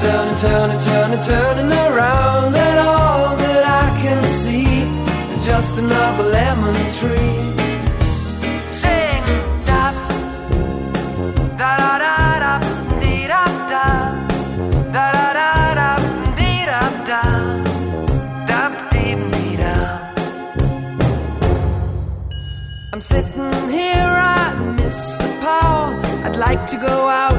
Turning, turning, turning, turning, around, and all that I can see is just another lemon tree. Sing, da, da da da da, dee da da, da da da da, dee da da, da dee dee da. I'm sitting here, I miss the power. I'd like to go out,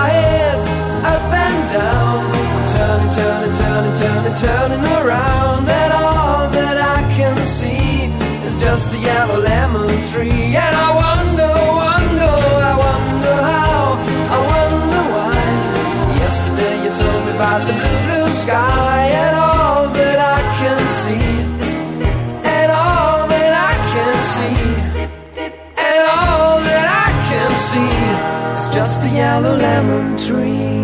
just a yellow lemon tree.